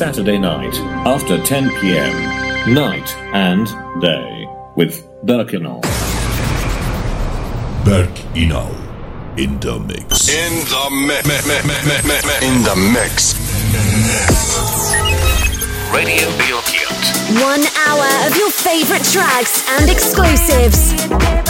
Saturday night after 10 p.m. Night and day with Berk Inal. Berk Inal in the mix. In the mix. In the mix. Radio Bilkent. One hour of your favorite tracks and exclusives.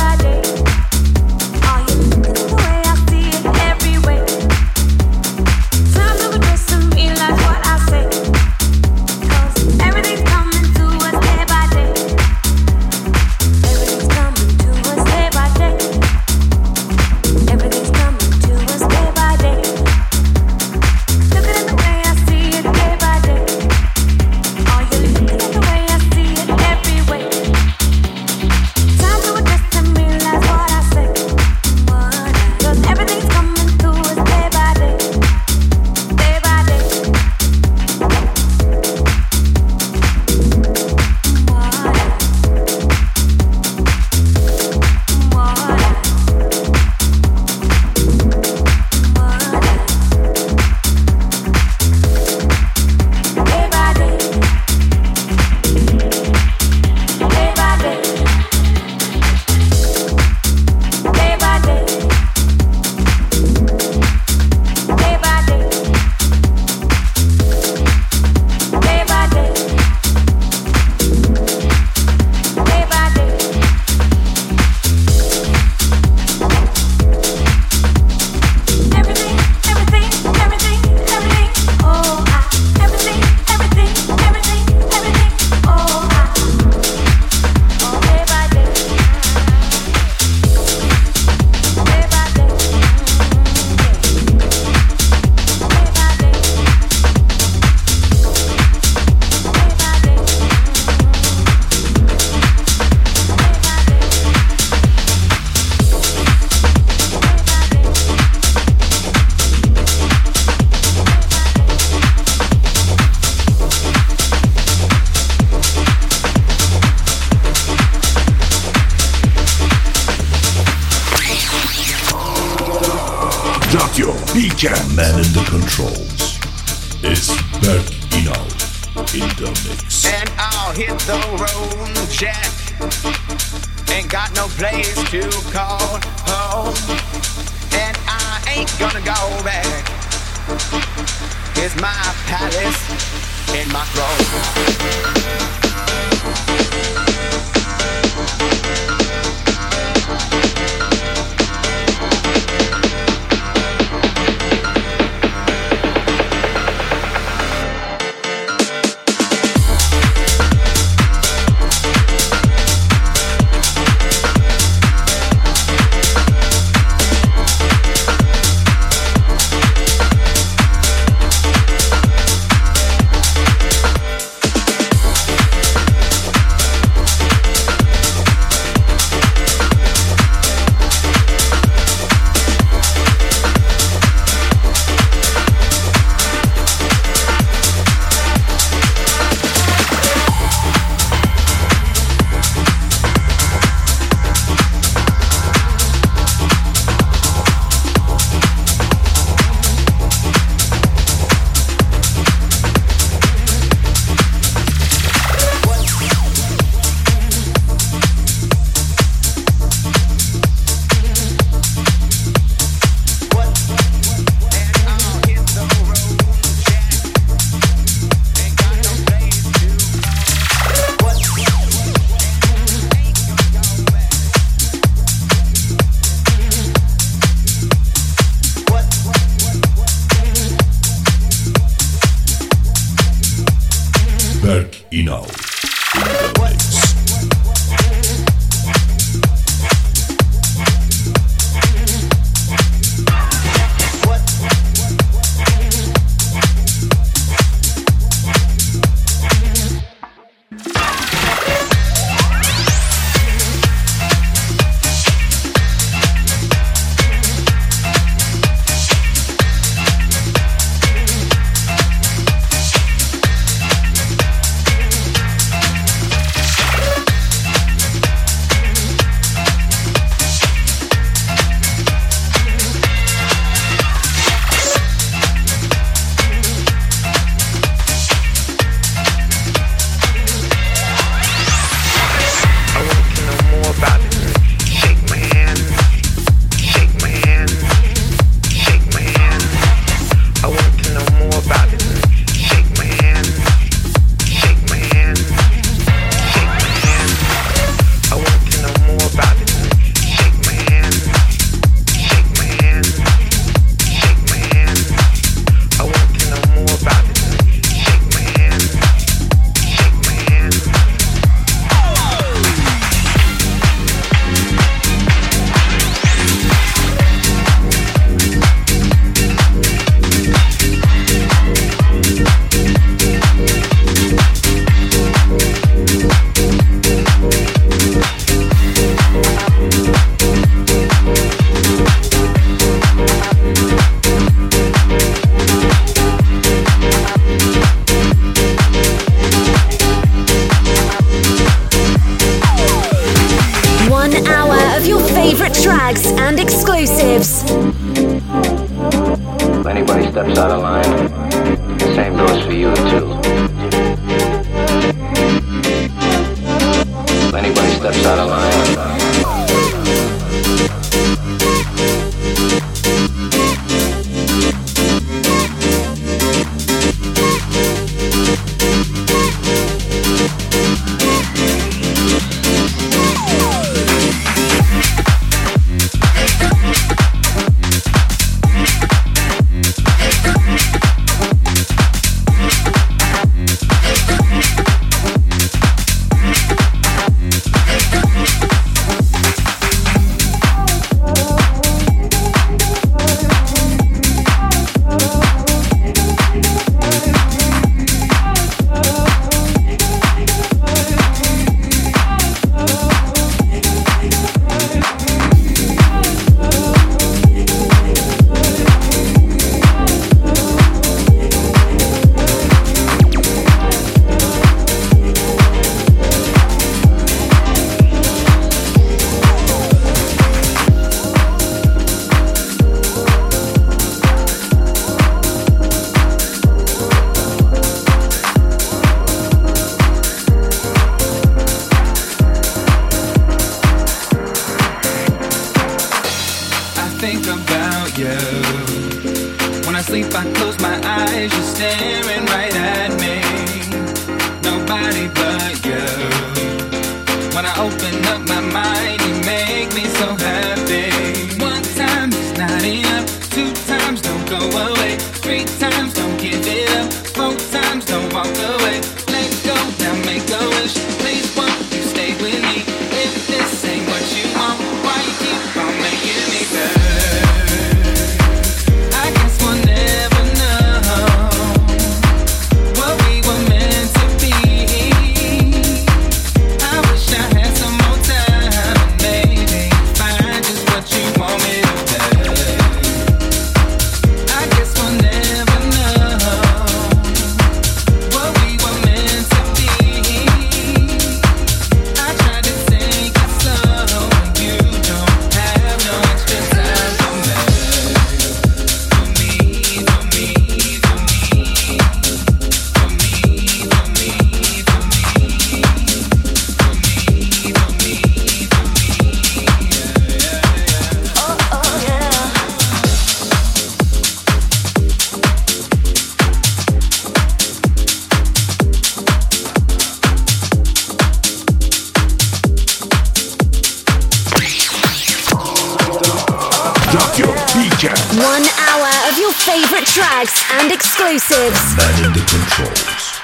tracks and exclusives. Manning the controls.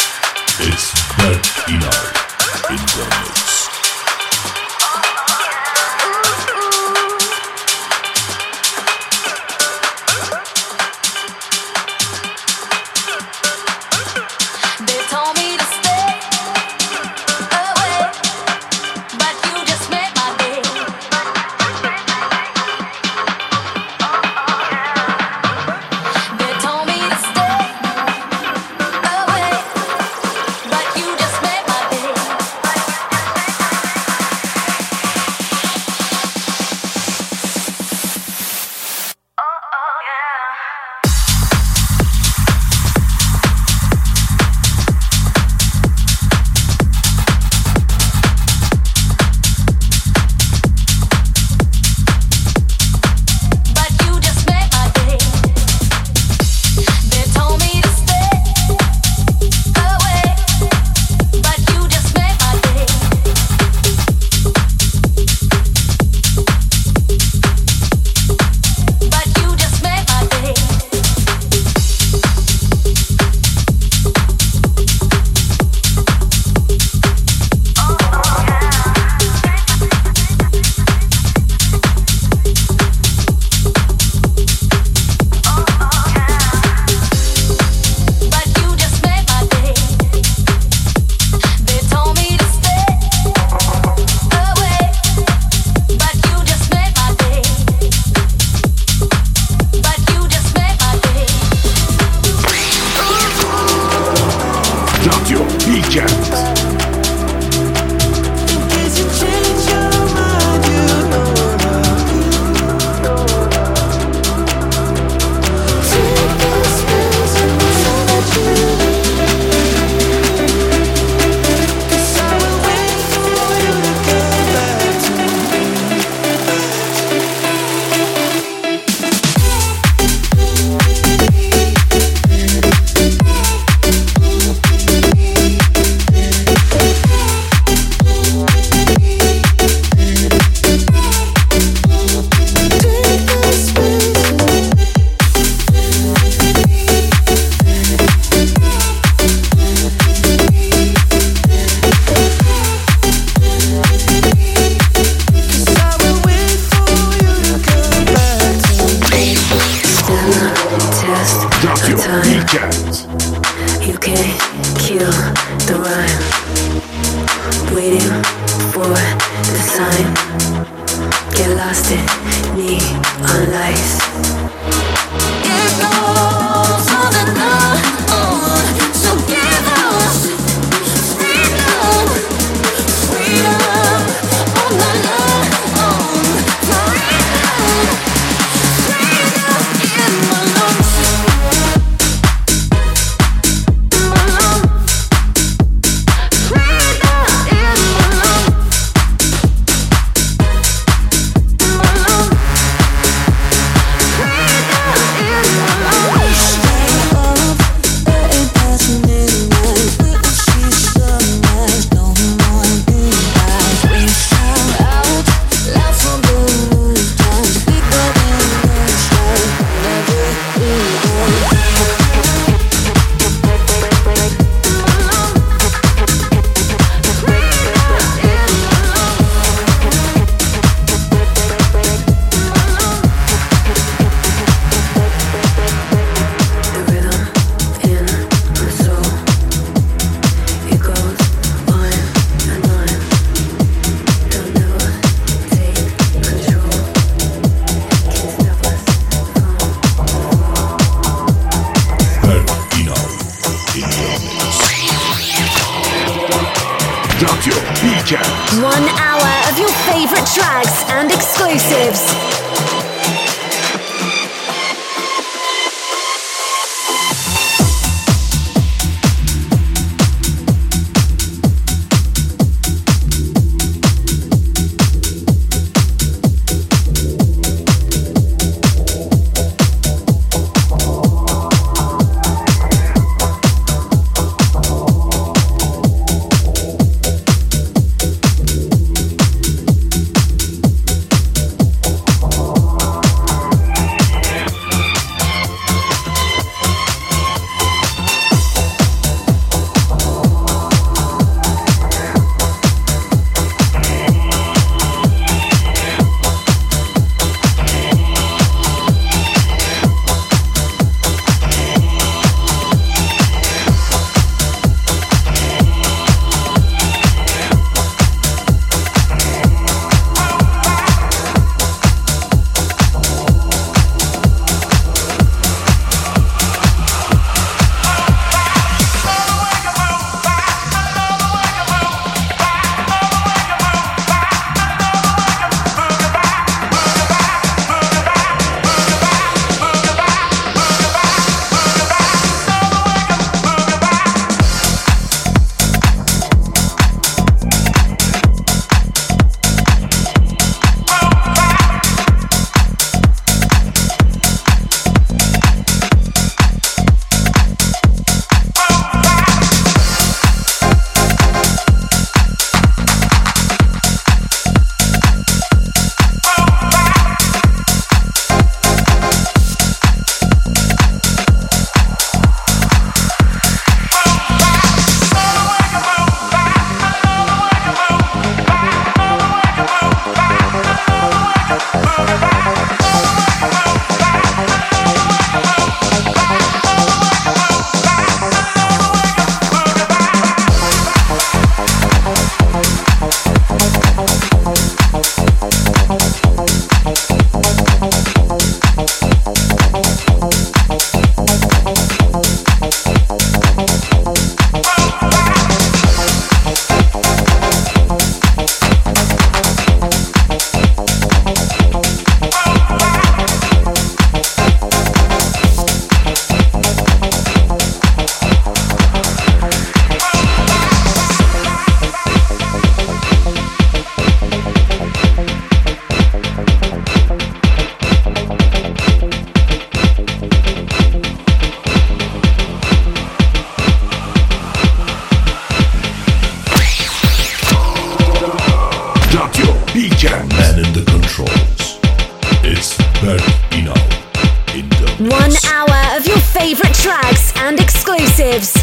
It's Berk Inal in the mix. man in the controls. It's Berk Inal in the One hour of your favorite tracks and exclusives.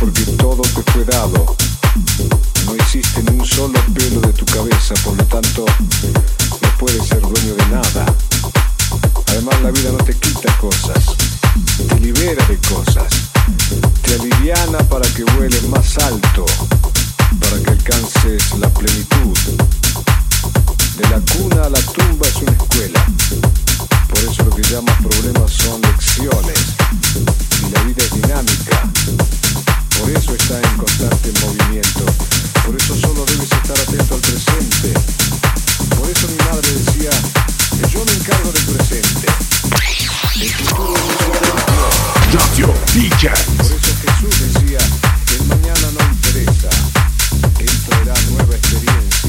porque todo te fue dado. No existe ni un solo pelo de tu cabeza, por lo tanto, no puedes ser dueño de nada. Además, la vida no te quita cosas, te libera de cosas, te aliviana para que vueles más alto, para que alcances la plenitud. De la cuna a la tumba es una escuela. Por eso lo que llamas problemas son lecciones. Y la vida es dinámica. Por eso está en constante movimiento. Por eso solo debes estar atento al presente. Por eso mi madre decía que yo me encargo del presente. El futuro es Por eso Jesús decía que el mañana no interesa. Él traerá nueva experiencia.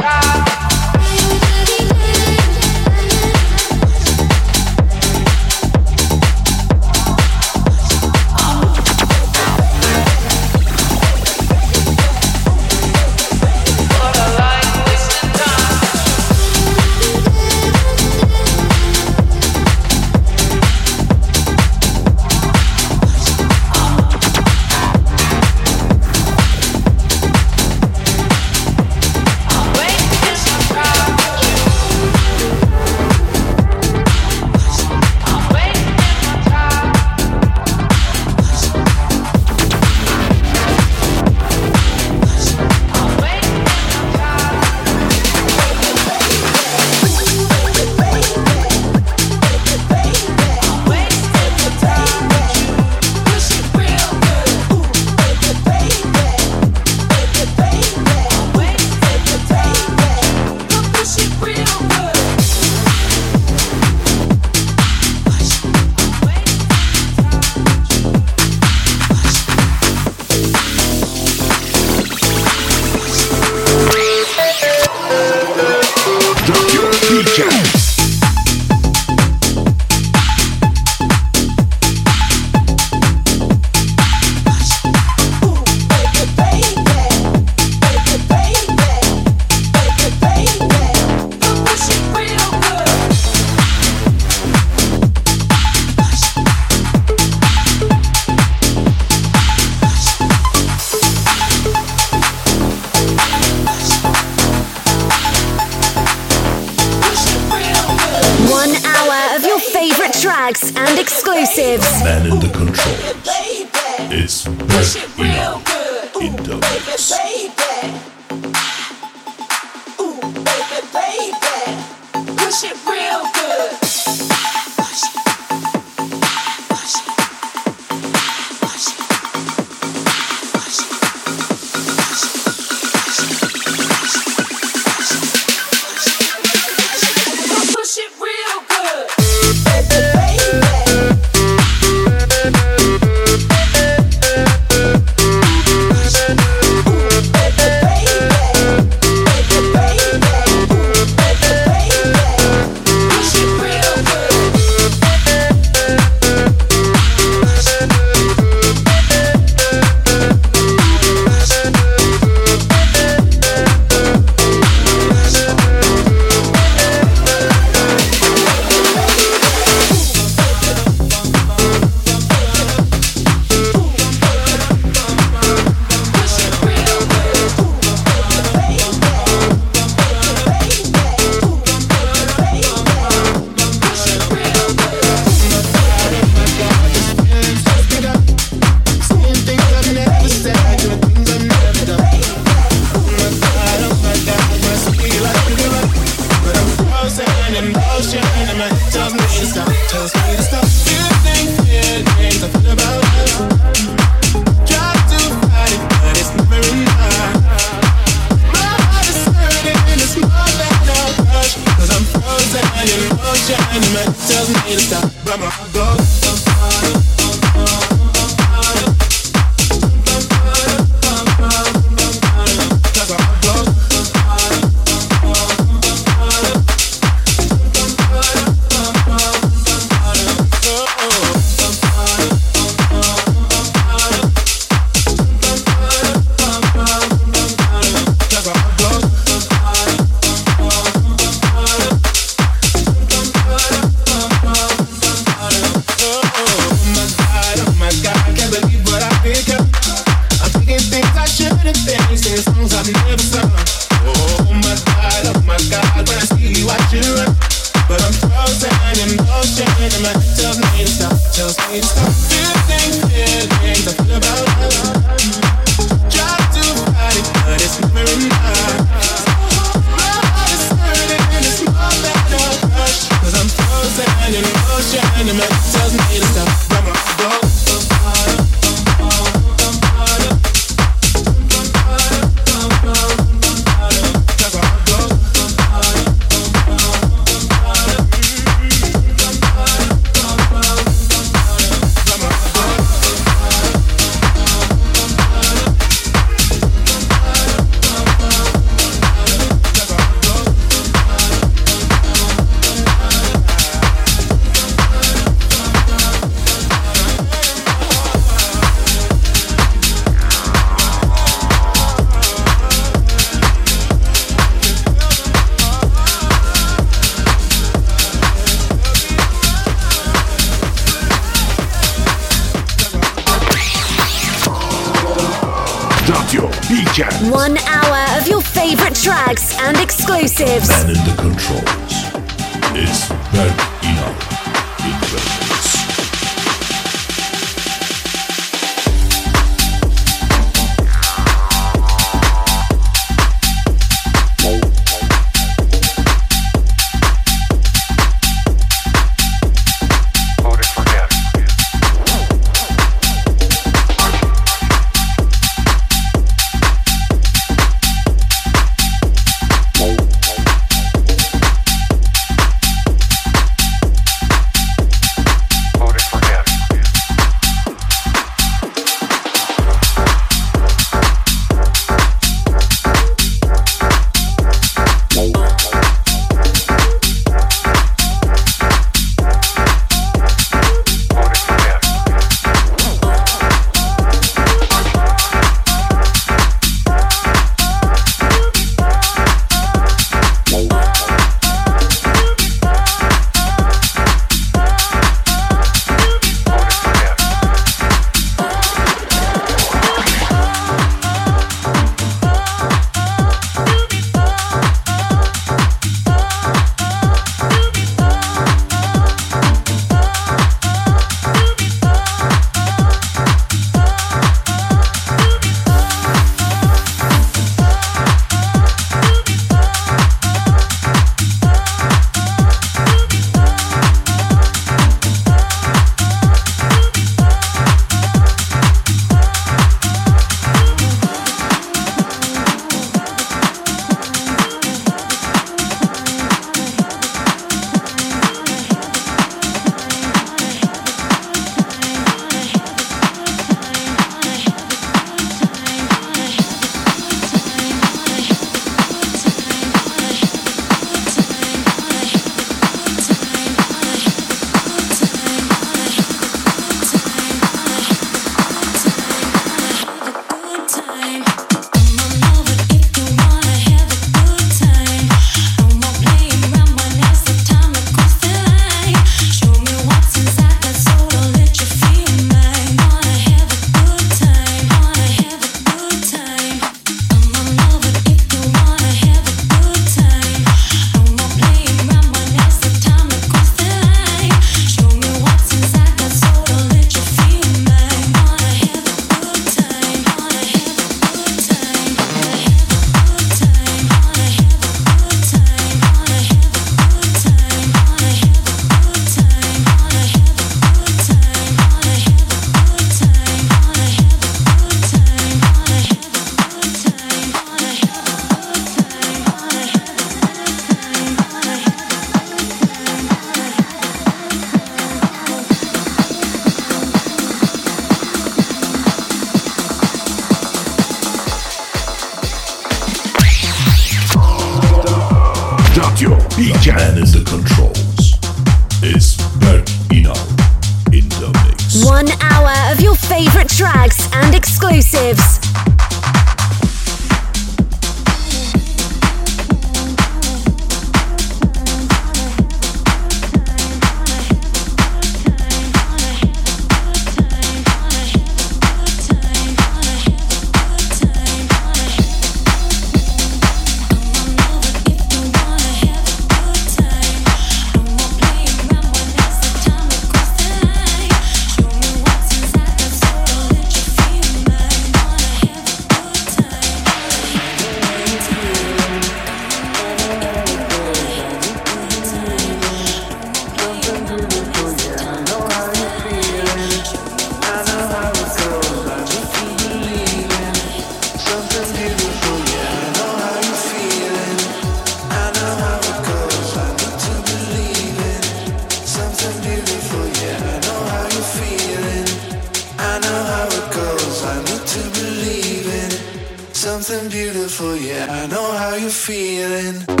feeling.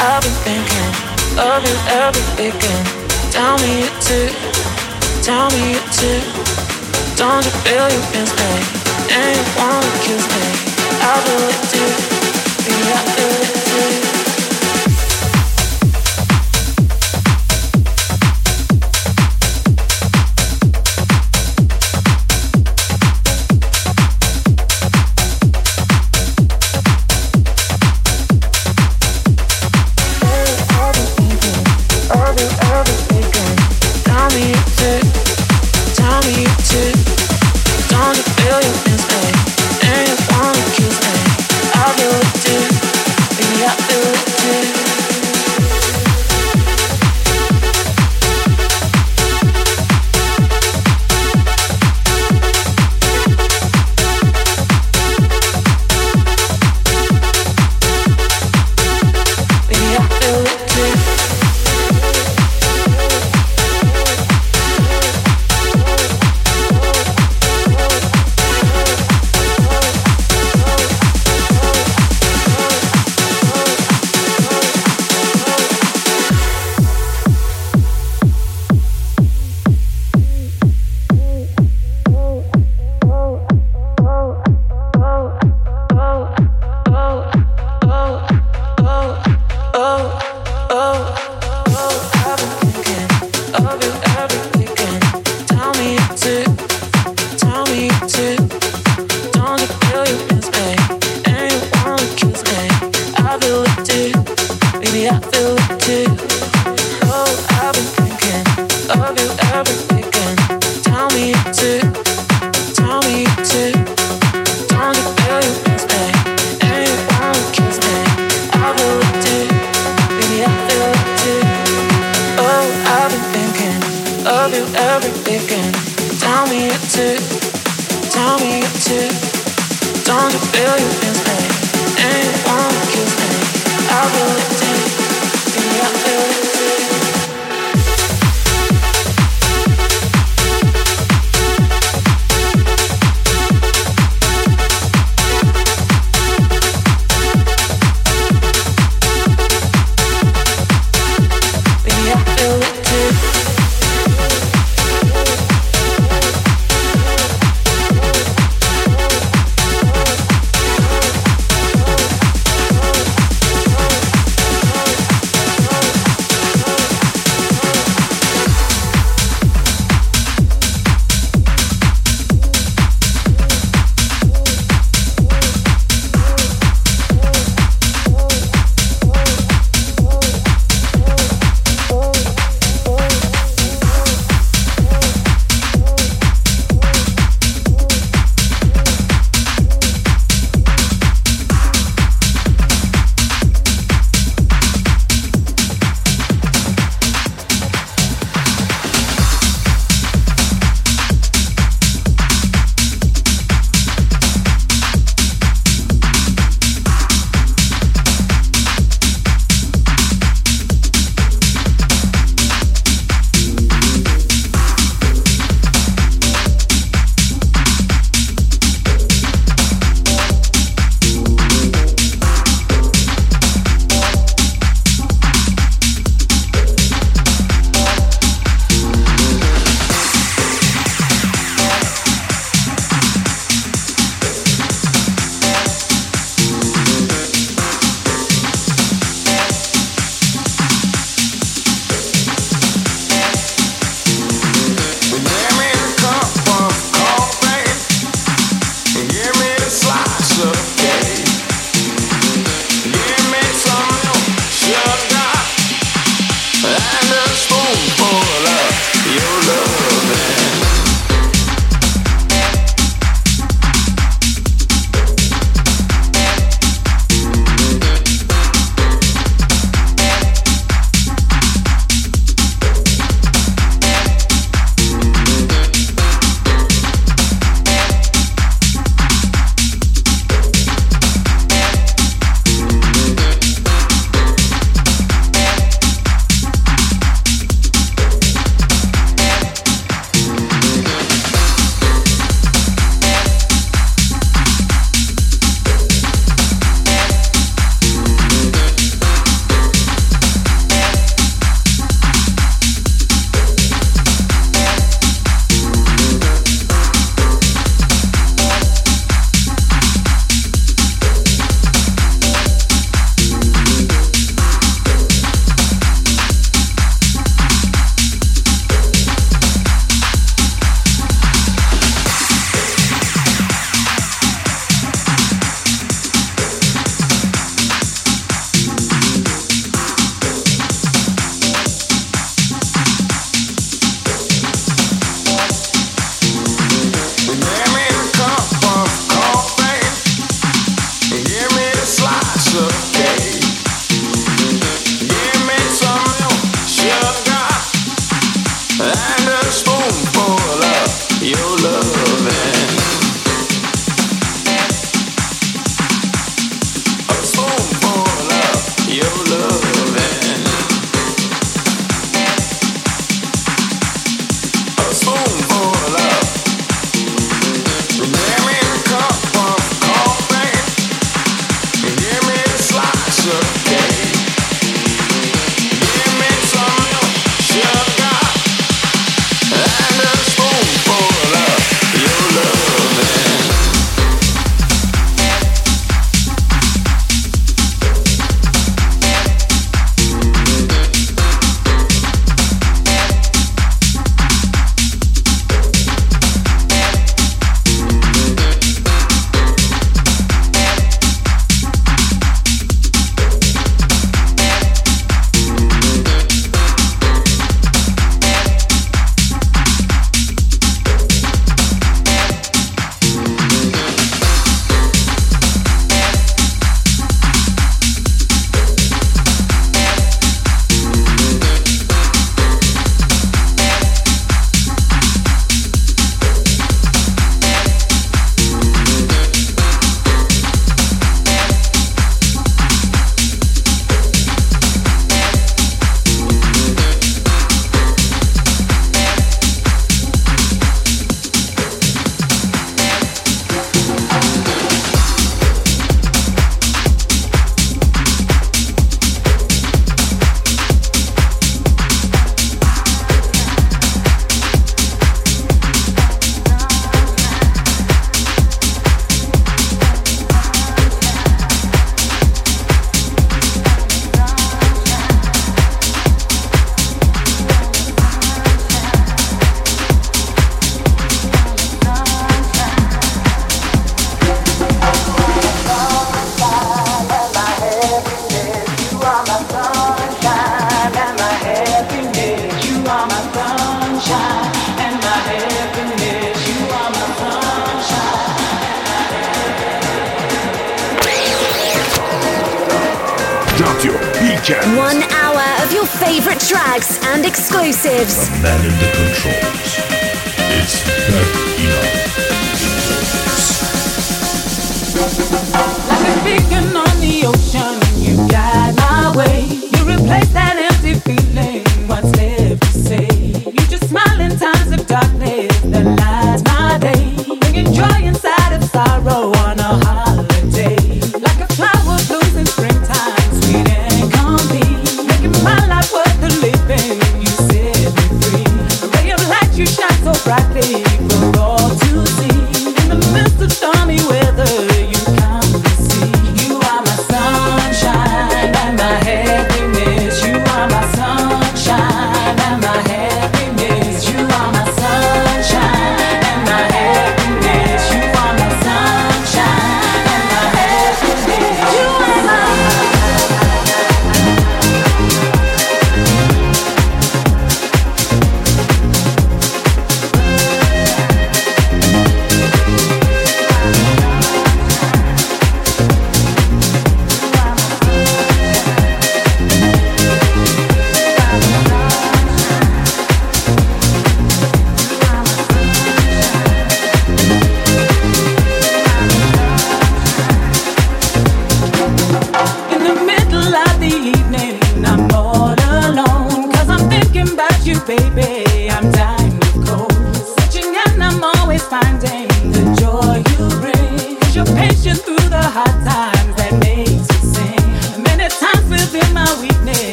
I've been thinking of you every weekend. Tell me it too. tell me it too. Don't you feel your miss me? And you wanna kiss me? I feel it too, yeah, I feel it too.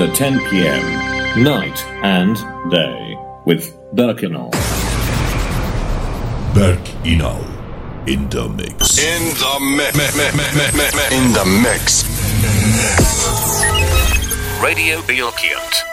after 10 p.m., night and day, with Berk Inal. In the mix. In the mix. Me- me- me- in the mix. Radio Bilkent